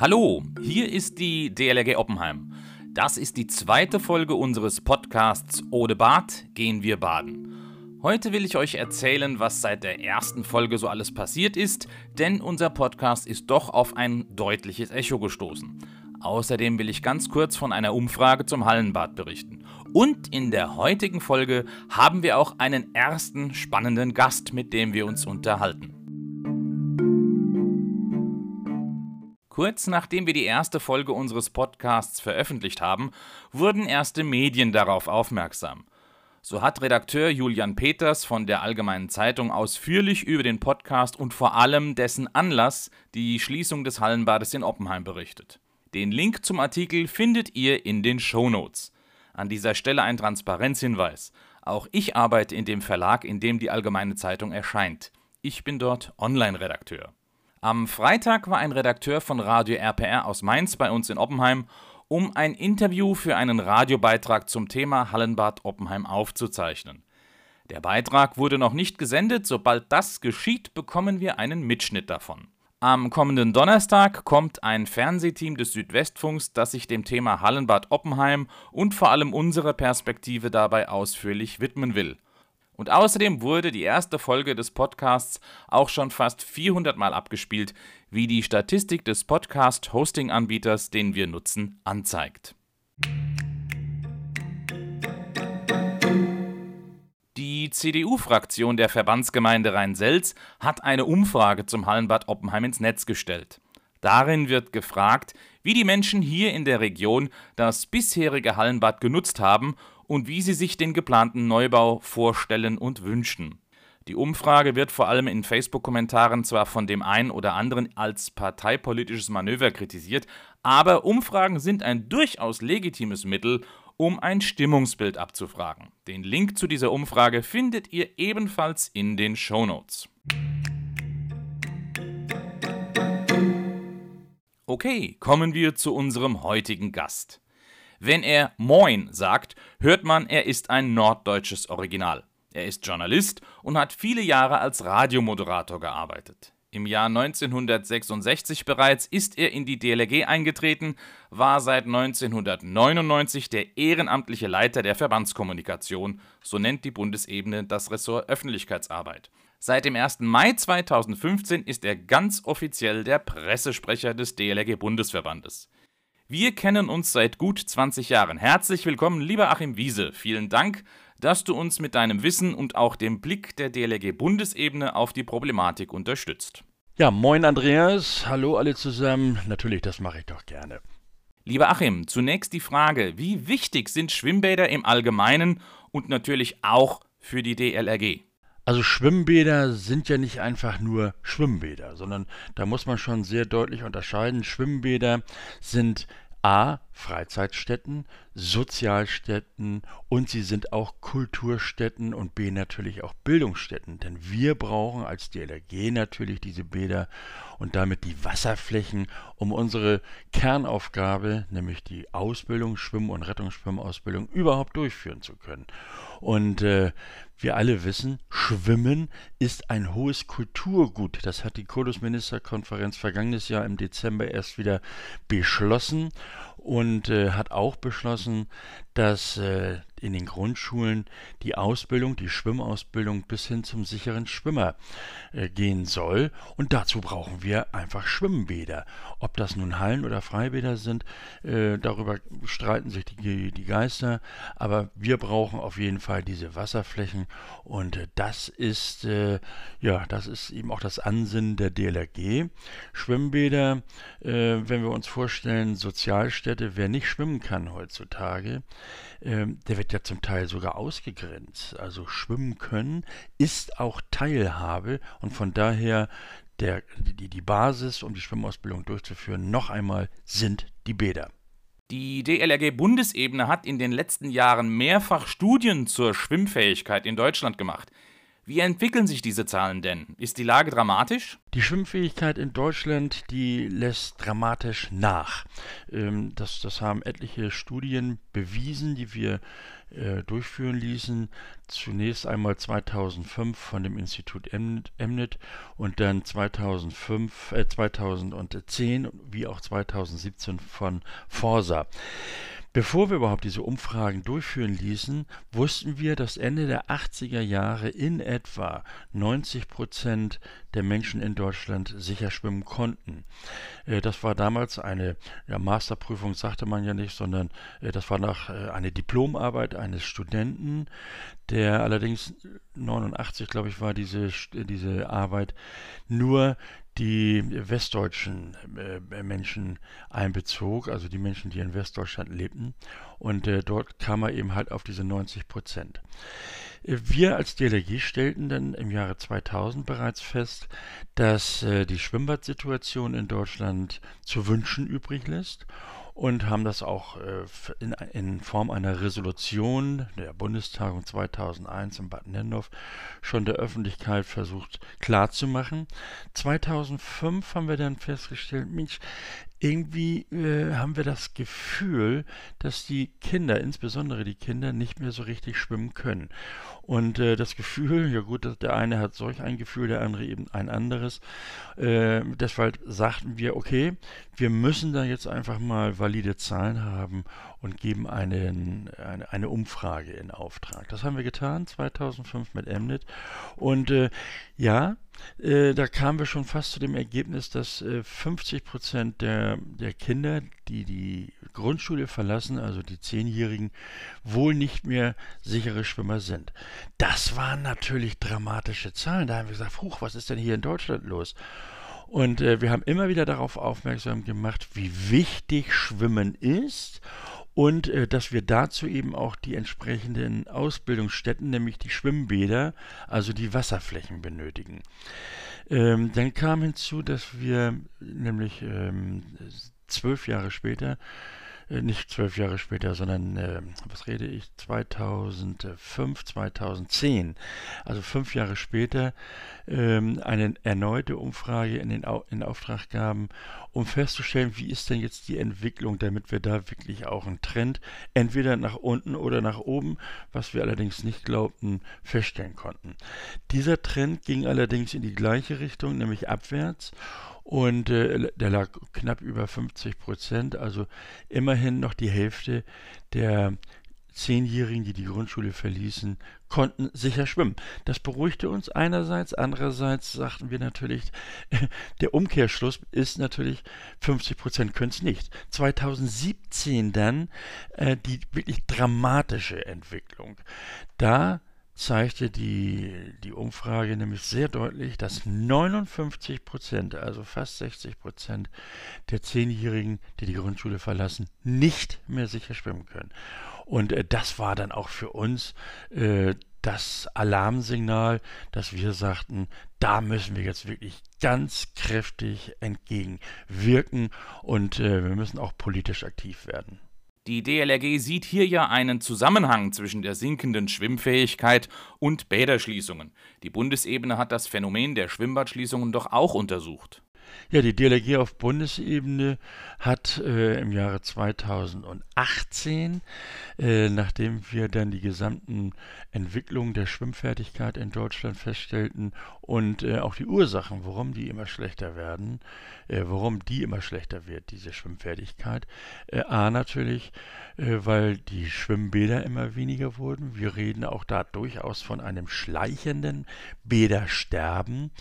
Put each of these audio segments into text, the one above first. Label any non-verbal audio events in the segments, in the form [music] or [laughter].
Hallo, hier ist die DLRG Oppenheim. Das ist die zweite Folge unseres Podcasts Ode Bad gehen wir baden. Heute will ich euch erzählen, was seit der ersten Folge so alles passiert ist, denn unser Podcast ist doch auf ein deutliches Echo gestoßen. Außerdem will ich ganz kurz von einer Umfrage zum Hallenbad berichten. Und in der heutigen Folge haben wir auch einen ersten spannenden Gast, mit dem wir uns unterhalten. Kurz nachdem wir die erste Folge unseres Podcasts veröffentlicht haben, wurden erste Medien darauf aufmerksam. So hat Redakteur Julian Peters von der Allgemeinen Zeitung ausführlich über den Podcast und vor allem dessen Anlass, die Schließung des Hallenbades in Oppenheim, berichtet. Den Link zum Artikel findet ihr in den Shownotes. An dieser Stelle ein Transparenzhinweis. Auch ich arbeite in dem Verlag, in dem die Allgemeine Zeitung erscheint. Ich bin dort Online-Redakteur. Am Freitag war ein Redakteur von Radio RPR aus Mainz bei uns in Oppenheim, um ein Interview für einen Radiobeitrag zum Thema Hallenbad Oppenheim aufzuzeichnen. Der Beitrag wurde noch nicht gesendet, sobald das geschieht, bekommen wir einen Mitschnitt davon. Am kommenden Donnerstag kommt ein Fernsehteam des Südwestfunks, das sich dem Thema Hallenbad Oppenheim und vor allem unsere Perspektive dabei ausführlich widmen will. Und außerdem wurde die erste Folge des Podcasts auch schon fast 400 Mal abgespielt, wie die Statistik des Podcast-Hosting-Anbieters, den wir nutzen, anzeigt. Die CDU-Fraktion der Verbandsgemeinde Rhein-Selz hat eine Umfrage zum Hallenbad Oppenheim ins Netz gestellt. Darin wird gefragt, wie die Menschen hier in der Region das bisherige Hallenbad genutzt haben und wie sie sich den geplanten Neubau vorstellen und wünschen. Die Umfrage wird vor allem in Facebook-Kommentaren zwar von dem einen oder anderen als parteipolitisches Manöver kritisiert, aber Umfragen sind ein durchaus legitimes Mittel, um ein Stimmungsbild abzufragen. Den Link zu dieser Umfrage findet ihr ebenfalls in den Show Notes. Okay, kommen wir zu unserem heutigen Gast. Wenn er Moin sagt, hört man, er ist ein norddeutsches Original. Er ist Journalist und hat viele Jahre als Radiomoderator gearbeitet. Im Jahr 1966 bereits ist er in die DLRG eingetreten, war seit 1999 der ehrenamtliche Leiter der Verbandskommunikation, so nennt die Bundesebene das Ressort Öffentlichkeitsarbeit. Seit dem 1. Mai 2015 ist er ganz offiziell der Pressesprecher des DLRG Bundesverbandes. Wir kennen uns seit gut 20 Jahren. Herzlich willkommen, lieber Achim Wiese. Vielen Dank, dass du uns mit deinem Wissen und auch dem Blick der DLRG Bundesebene auf die Problematik unterstützt. Ja, moin Andreas, hallo alle zusammen. Natürlich, das mache ich doch gerne. Lieber Achim, zunächst die Frage, wie wichtig sind Schwimmbäder im Allgemeinen und natürlich auch für die DLRG? Also Schwimmbäder sind ja nicht einfach nur Schwimmbäder, sondern da muss man schon sehr deutlich unterscheiden. Schwimmbäder sind A. Freizeitstätten, Sozialstätten und sie sind auch Kulturstätten und B. natürlich auch Bildungsstätten. Denn wir brauchen als DLRG natürlich diese Bäder und damit die Wasserflächen, um unsere Kernaufgabe, nämlich die Ausbildung, Schwimm- und Rettungsschwimmausbildung, überhaupt durchführen zu können. Und äh, wir alle wissen, Schwimmen ist ein hohes Kulturgut. Das hat die Kultusministerkonferenz vergangenes Jahr im Dezember erst wieder beschlossen und äh, hat auch beschlossen, dass äh, in den Grundschulen die Ausbildung, die Schwimmausbildung bis hin zum sicheren Schwimmer äh, gehen soll. Und dazu brauchen wir einfach Schwimmbäder. Ob das nun Hallen oder Freibäder sind, äh, darüber streiten sich die, die Geister. Aber wir brauchen auf jeden Fall diese Wasserflächen. Und äh, das ist, äh, ja, das ist eben auch das Ansinnen der DLRG. Schwimmbäder, äh, wenn wir uns vorstellen, Sozialstätte, wer nicht schwimmen kann heutzutage, ähm, der wird ja zum Teil sogar ausgegrenzt. Also schwimmen können ist auch Teilhabe und von daher der, die, die Basis, um die Schwimmausbildung durchzuführen, noch einmal sind die Bäder. Die DLRG-Bundesebene hat in den letzten Jahren mehrfach Studien zur Schwimmfähigkeit in Deutschland gemacht. Wie entwickeln sich diese Zahlen denn? Ist die Lage dramatisch? Die Schwimmfähigkeit in Deutschland, die lässt dramatisch nach. Ähm, das, das haben etliche Studien bewiesen, die wir äh, durchführen ließen. Zunächst einmal 2005 von dem Institut Emnet und dann 2005, äh, 2010 wie auch 2017 von Forsa. Bevor wir überhaupt diese Umfragen durchführen ließen, wussten wir, dass Ende der 80er Jahre in etwa 90 Prozent der Menschen in Deutschland sicher schwimmen konnten. Äh, das war damals eine ja, Masterprüfung, sagte man ja nicht, sondern äh, das war noch äh, eine Diplomarbeit eines Studenten, der allerdings 89, glaube ich, war diese, diese Arbeit nur die westdeutschen äh, Menschen einbezog, also die Menschen, die in Westdeutschland lebten. Und äh, dort kam er eben halt auf diese 90 Prozent. Wir als DLRG stellten dann im Jahre 2000 bereits fest, dass äh, die Schwimmbadsituation in Deutschland zu wünschen übrig lässt und haben das auch äh, in, in, Form einer Resolution der Bundestagung 2001 in Bad Nendorf schon der Öffentlichkeit versucht klarzumachen. 2005 haben wir dann festgestellt, Mensch, irgendwie äh, haben wir das Gefühl, dass die Kinder, insbesondere die Kinder, nicht mehr so richtig schwimmen können. Und äh, das Gefühl, [laughs] ja gut, der eine hat solch ein Gefühl, der andere eben ein anderes. Äh, deshalb sagten wir, okay, wir müssen da jetzt einfach mal valide Zahlen haben und geben einen, eine, eine Umfrage in Auftrag. Das haben wir getan, 2005 mit Mnet. Und äh, ja, äh, da kamen wir schon fast zu dem Ergebnis, dass äh, 50 Prozent der, der Kinder, die die Grundschule verlassen, also die Zehnjährigen, wohl nicht mehr sichere Schwimmer sind. Das waren natürlich dramatische Zahlen. Da haben wir gesagt, huch, was ist denn hier in Deutschland los? Und äh, wir haben immer wieder darauf aufmerksam gemacht, wie wichtig Schwimmen ist und äh, dass wir dazu eben auch die entsprechenden Ausbildungsstätten, nämlich die Schwimmbäder, also die Wasserflächen benötigen. Ähm, dann kam hinzu, dass wir nämlich ähm, zwölf Jahre später nicht zwölf Jahre später, sondern, äh, was rede ich, 2005, 2010, also fünf Jahre später, ähm, eine erneute Umfrage in den Au in Auftrag gaben, um festzustellen, wie ist denn jetzt die Entwicklung, damit wir da wirklich auch einen Trend entweder nach unten oder nach oben, was wir allerdings nicht glaubten, feststellen konnten. Dieser Trend ging allerdings in die gleiche Richtung, nämlich abwärts und äh, der lag knapp über 50 Prozent, also immerhin noch die Hälfte der Zehnjährigen, die die Grundschule verließen, konnten sicher schwimmen. Das beruhigte uns einerseits, andererseits sagten wir natürlich, [laughs] der Umkehrschluss ist natürlich, 50 Prozent können es nicht. 2017 dann äh, die wirklich dramatische Entwicklung. Da zeigte die, die Umfrage nämlich sehr deutlich, dass 59 Prozent, also fast 60 Prozent der Zehnjährigen, die die Grundschule verlassen, nicht mehr sicher schwimmen können. Und äh, das war dann auch für uns äh, das Alarmsignal, dass wir sagten, da müssen wir jetzt wirklich ganz kräftig entgegenwirken und äh, wir müssen auch politisch aktiv werden. Die DLRG sieht hier ja einen Zusammenhang zwischen der sinkenden Schwimmfähigkeit und Bäderschließungen. Die Bundesebene hat das Phänomen der Schwimmbadschließungen doch auch untersucht. Ja, die DLRG auf Bundesebene hat äh, im Jahre 2018, äh, nachdem wir dann die gesamten Entwicklungen der Schwimmfertigkeit in Deutschland feststellten und äh, auch die Ursachen, warum die immer schlechter werden, äh, warum die immer schlechter wird, diese Schwimmfertigkeit. Äh, A natürlich, äh, weil die Schwimmbäder immer weniger wurden. Wir reden auch da durchaus von einem schleichenden Bädersterben.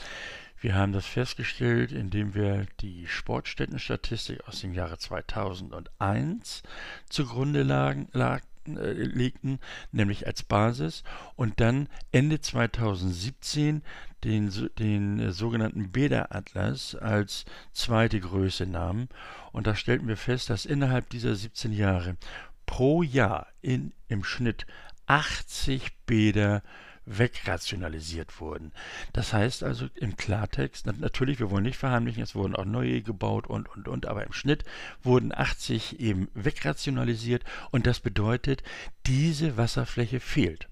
Wir haben das festgestellt, indem wir die Sportstättenstatistik aus dem Jahre 2001 zugrunde lagen, lag, äh, legten, nämlich als Basis, und dann Ende 2017 den, den äh, sogenannten Bäderatlas als zweite Größe nahmen. Und da stellten wir fest, dass innerhalb dieser 17 Jahre pro Jahr in, im Schnitt 80 Bäder wegrationalisiert wurden. Das heißt also im Klartext, natürlich, wir wollen nicht verheimlichen, es wurden auch neue gebaut und, und, und, aber im Schnitt wurden 80 eben wegrationalisiert und das bedeutet, diese Wasserfläche fehlt.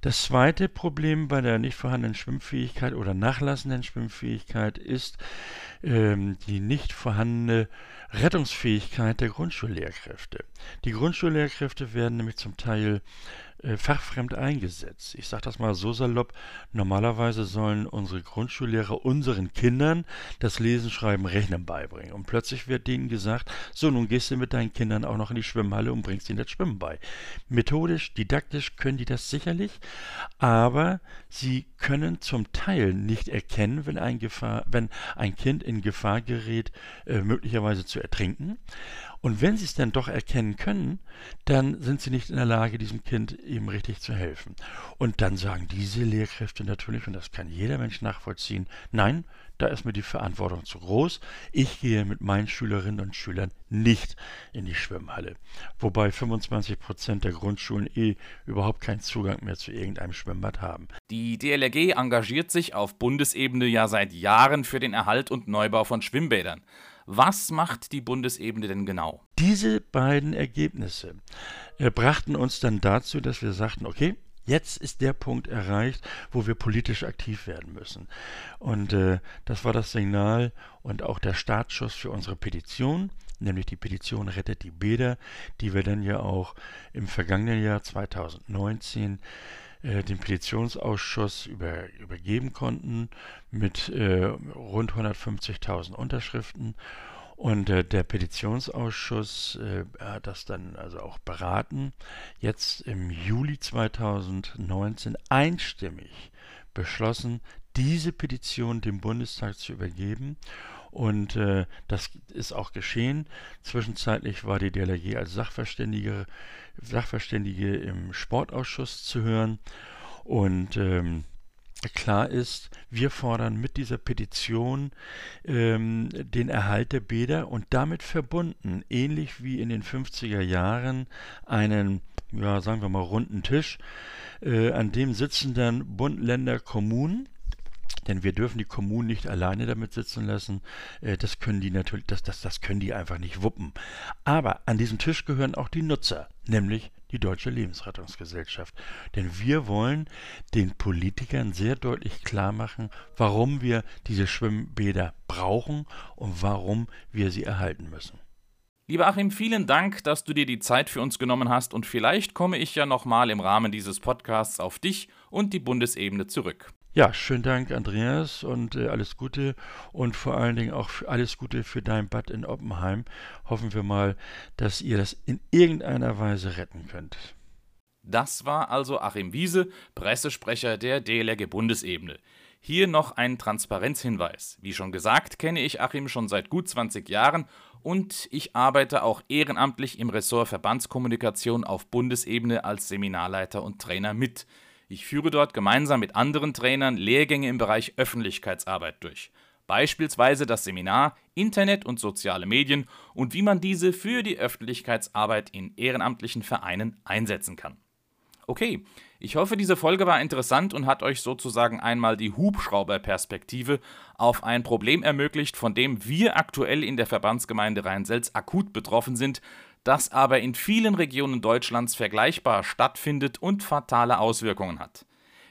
Das zweite Problem bei der nicht vorhandenen Schwimmfähigkeit oder nachlassenden Schwimmfähigkeit ist ähm, die nicht vorhandene Rettungsfähigkeit der Grundschullehrkräfte. Die Grundschullehrkräfte werden nämlich zum Teil fachfremd eingesetzt. Ich sage das mal so salopp, normalerweise sollen unsere Grundschullehrer unseren Kindern das Lesen, Schreiben, Rechnen beibringen. Und plötzlich wird denen gesagt, so nun gehst du mit deinen Kindern auch noch in die Schwimmhalle und bringst ihnen das Schwimmen bei. Methodisch, didaktisch können die das sicherlich, aber sie können zum Teil nicht erkennen, wenn ein, Gefahr, wenn ein Kind in Gefahr gerät, äh, möglicherweise zu ertrinken. Und wenn sie es dann doch erkennen können, dann sind sie nicht in der Lage, diesem Kind ihm richtig zu helfen. Und dann sagen diese Lehrkräfte natürlich, und das kann jeder Mensch nachvollziehen, nein, da ist mir die Verantwortung zu groß. Ich gehe mit meinen Schülerinnen und Schülern nicht in die Schwimmhalle. Wobei 25 Prozent der Grundschulen eh überhaupt keinen Zugang mehr zu irgendeinem Schwimmbad haben. Die DLRG engagiert sich auf Bundesebene ja seit Jahren für den Erhalt und Neubau von Schwimmbädern. Was macht die Bundesebene denn genau? Diese beiden Ergebnisse äh, brachten uns dann dazu, dass wir sagten, okay, Jetzt ist der Punkt erreicht, wo wir politisch aktiv werden müssen. Und äh, das war das Signal und auch der Startschuss für unsere Petition, nämlich die Petition Rettet die Bäder, die wir dann ja auch im vergangenen Jahr 2019 äh, den Petitionsausschuss über, übergeben konnten mit äh, rund 150.000 Unterschriften. Und äh, der Petitionsausschuss äh, hat das dann also auch beraten. Jetzt im Juli 2019 einstimmig beschlossen, diese Petition dem Bundestag zu übergeben. Und äh, das ist auch geschehen. Zwischenzeitlich war die DLRG als Sachverständige, Sachverständige im Sportausschuss zu hören. Und ähm, klar ist, wir fordern mit dieser Petition ähm, den Erhalt der Bäder und damit verbunden, ähnlich wie in den 50er Jahren, einen, ja, sagen wir mal, runden Tisch, äh, an dem sitzen dann Bund, Länder, Kommunen denn wir dürfen die Kommunen nicht alleine damit sitzen lassen. Äh, das können die natürlich, das, das, das können die einfach nicht wuppen. Aber an diesem Tisch gehören auch die Nutzer, nämlich die Deutsche Lebensrettungsgesellschaft. Denn wir wollen den Politikern sehr deutlich klar machen, warum wir diese Schwimmbäder brauchen und warum wir sie erhalten müssen. Lieber Achim, vielen Dank, dass du dir die Zeit für uns genommen hast und vielleicht komme ich ja nochmal im Rahmen dieses Podcasts auf dich und die Bundesebene zurück. Ja, schönen Dank, Andreas, und äh, alles Gute und vor allen Dingen auch alles Gute für dein Bad in Oppenheim. Hoffen wir mal, dass ihr das in irgendeiner Weise retten könnt. Das war also Achim Wiese, Pressesprecher der DLRG Bundesebene. Hier noch ein Transparenzhinweis. Wie schon gesagt, kenne ich Achim schon seit gut 20 Jahren und ich arbeite auch ehrenamtlich im Ressort Verbandskommunikation auf Bundesebene als Seminarleiter und Trainer mit. Ich führe dort gemeinsam mit anderen Trainern Lehrgänge im Bereich Öffentlichkeitsarbeit durch. Beispielsweise das Seminar Internet und soziale Medien und wie man diese für die Öffentlichkeitsarbeit in ehrenamtlichen Vereinen einsetzen kann. Okay, ich hoffe, diese Folge war interessant und hat euch sozusagen einmal die Hubschrauberperspektive auf ein Problem ermöglicht, von dem wir aktuell in der Verbandsgemeinde Rhein-Selz akut betroffen sind, das aber in vielen Regionen Deutschlands vergleichbar stattfindet und fatale Auswirkungen hat.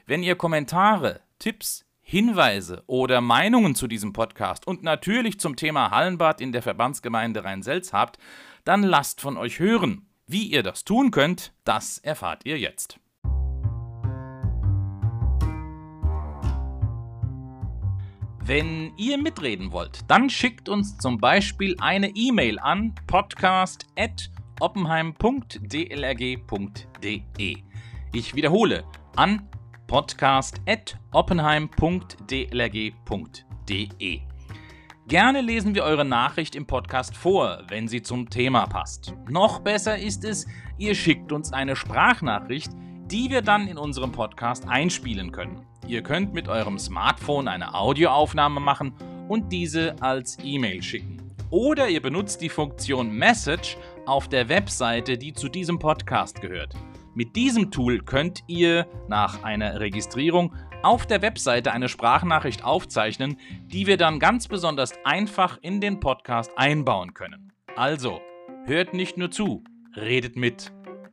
Wenn ihr Kommentare, Tipps, Hinweise oder Meinungen zu diesem Podcast und natürlich zum Thema Hallenbad in der Verbandsgemeinde Rhein-Selz habt, dann lasst von euch hören. Wie ihr das tun könnt, das erfahrt ihr jetzt. Wenn ihr mitreden wollt, dann schickt uns zum Beispiel eine E-Mail an podcast.oppenheim.dlrg.de. Ich wiederhole, an podcast.oppenheim.dlrg.de. Gerne lesen wir eure Nachricht im Podcast vor, wenn sie zum Thema passt. Noch besser ist es, ihr schickt uns eine Sprachnachricht, die wir dann in unserem Podcast einspielen können. Ihr könnt mit eurem Smartphone eine Audioaufnahme machen und diese als E-Mail schicken. Oder ihr benutzt die Funktion Message auf der Webseite, die zu diesem Podcast gehört. Mit diesem Tool könnt ihr nach einer Registrierung auf der Webseite eine Sprachnachricht aufzeichnen, die wir dann ganz besonders einfach in den Podcast einbauen können. Also, hört nicht nur zu, redet mit.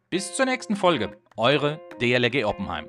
Bis zur nächsten Folge, eure DLRG Oppenheim.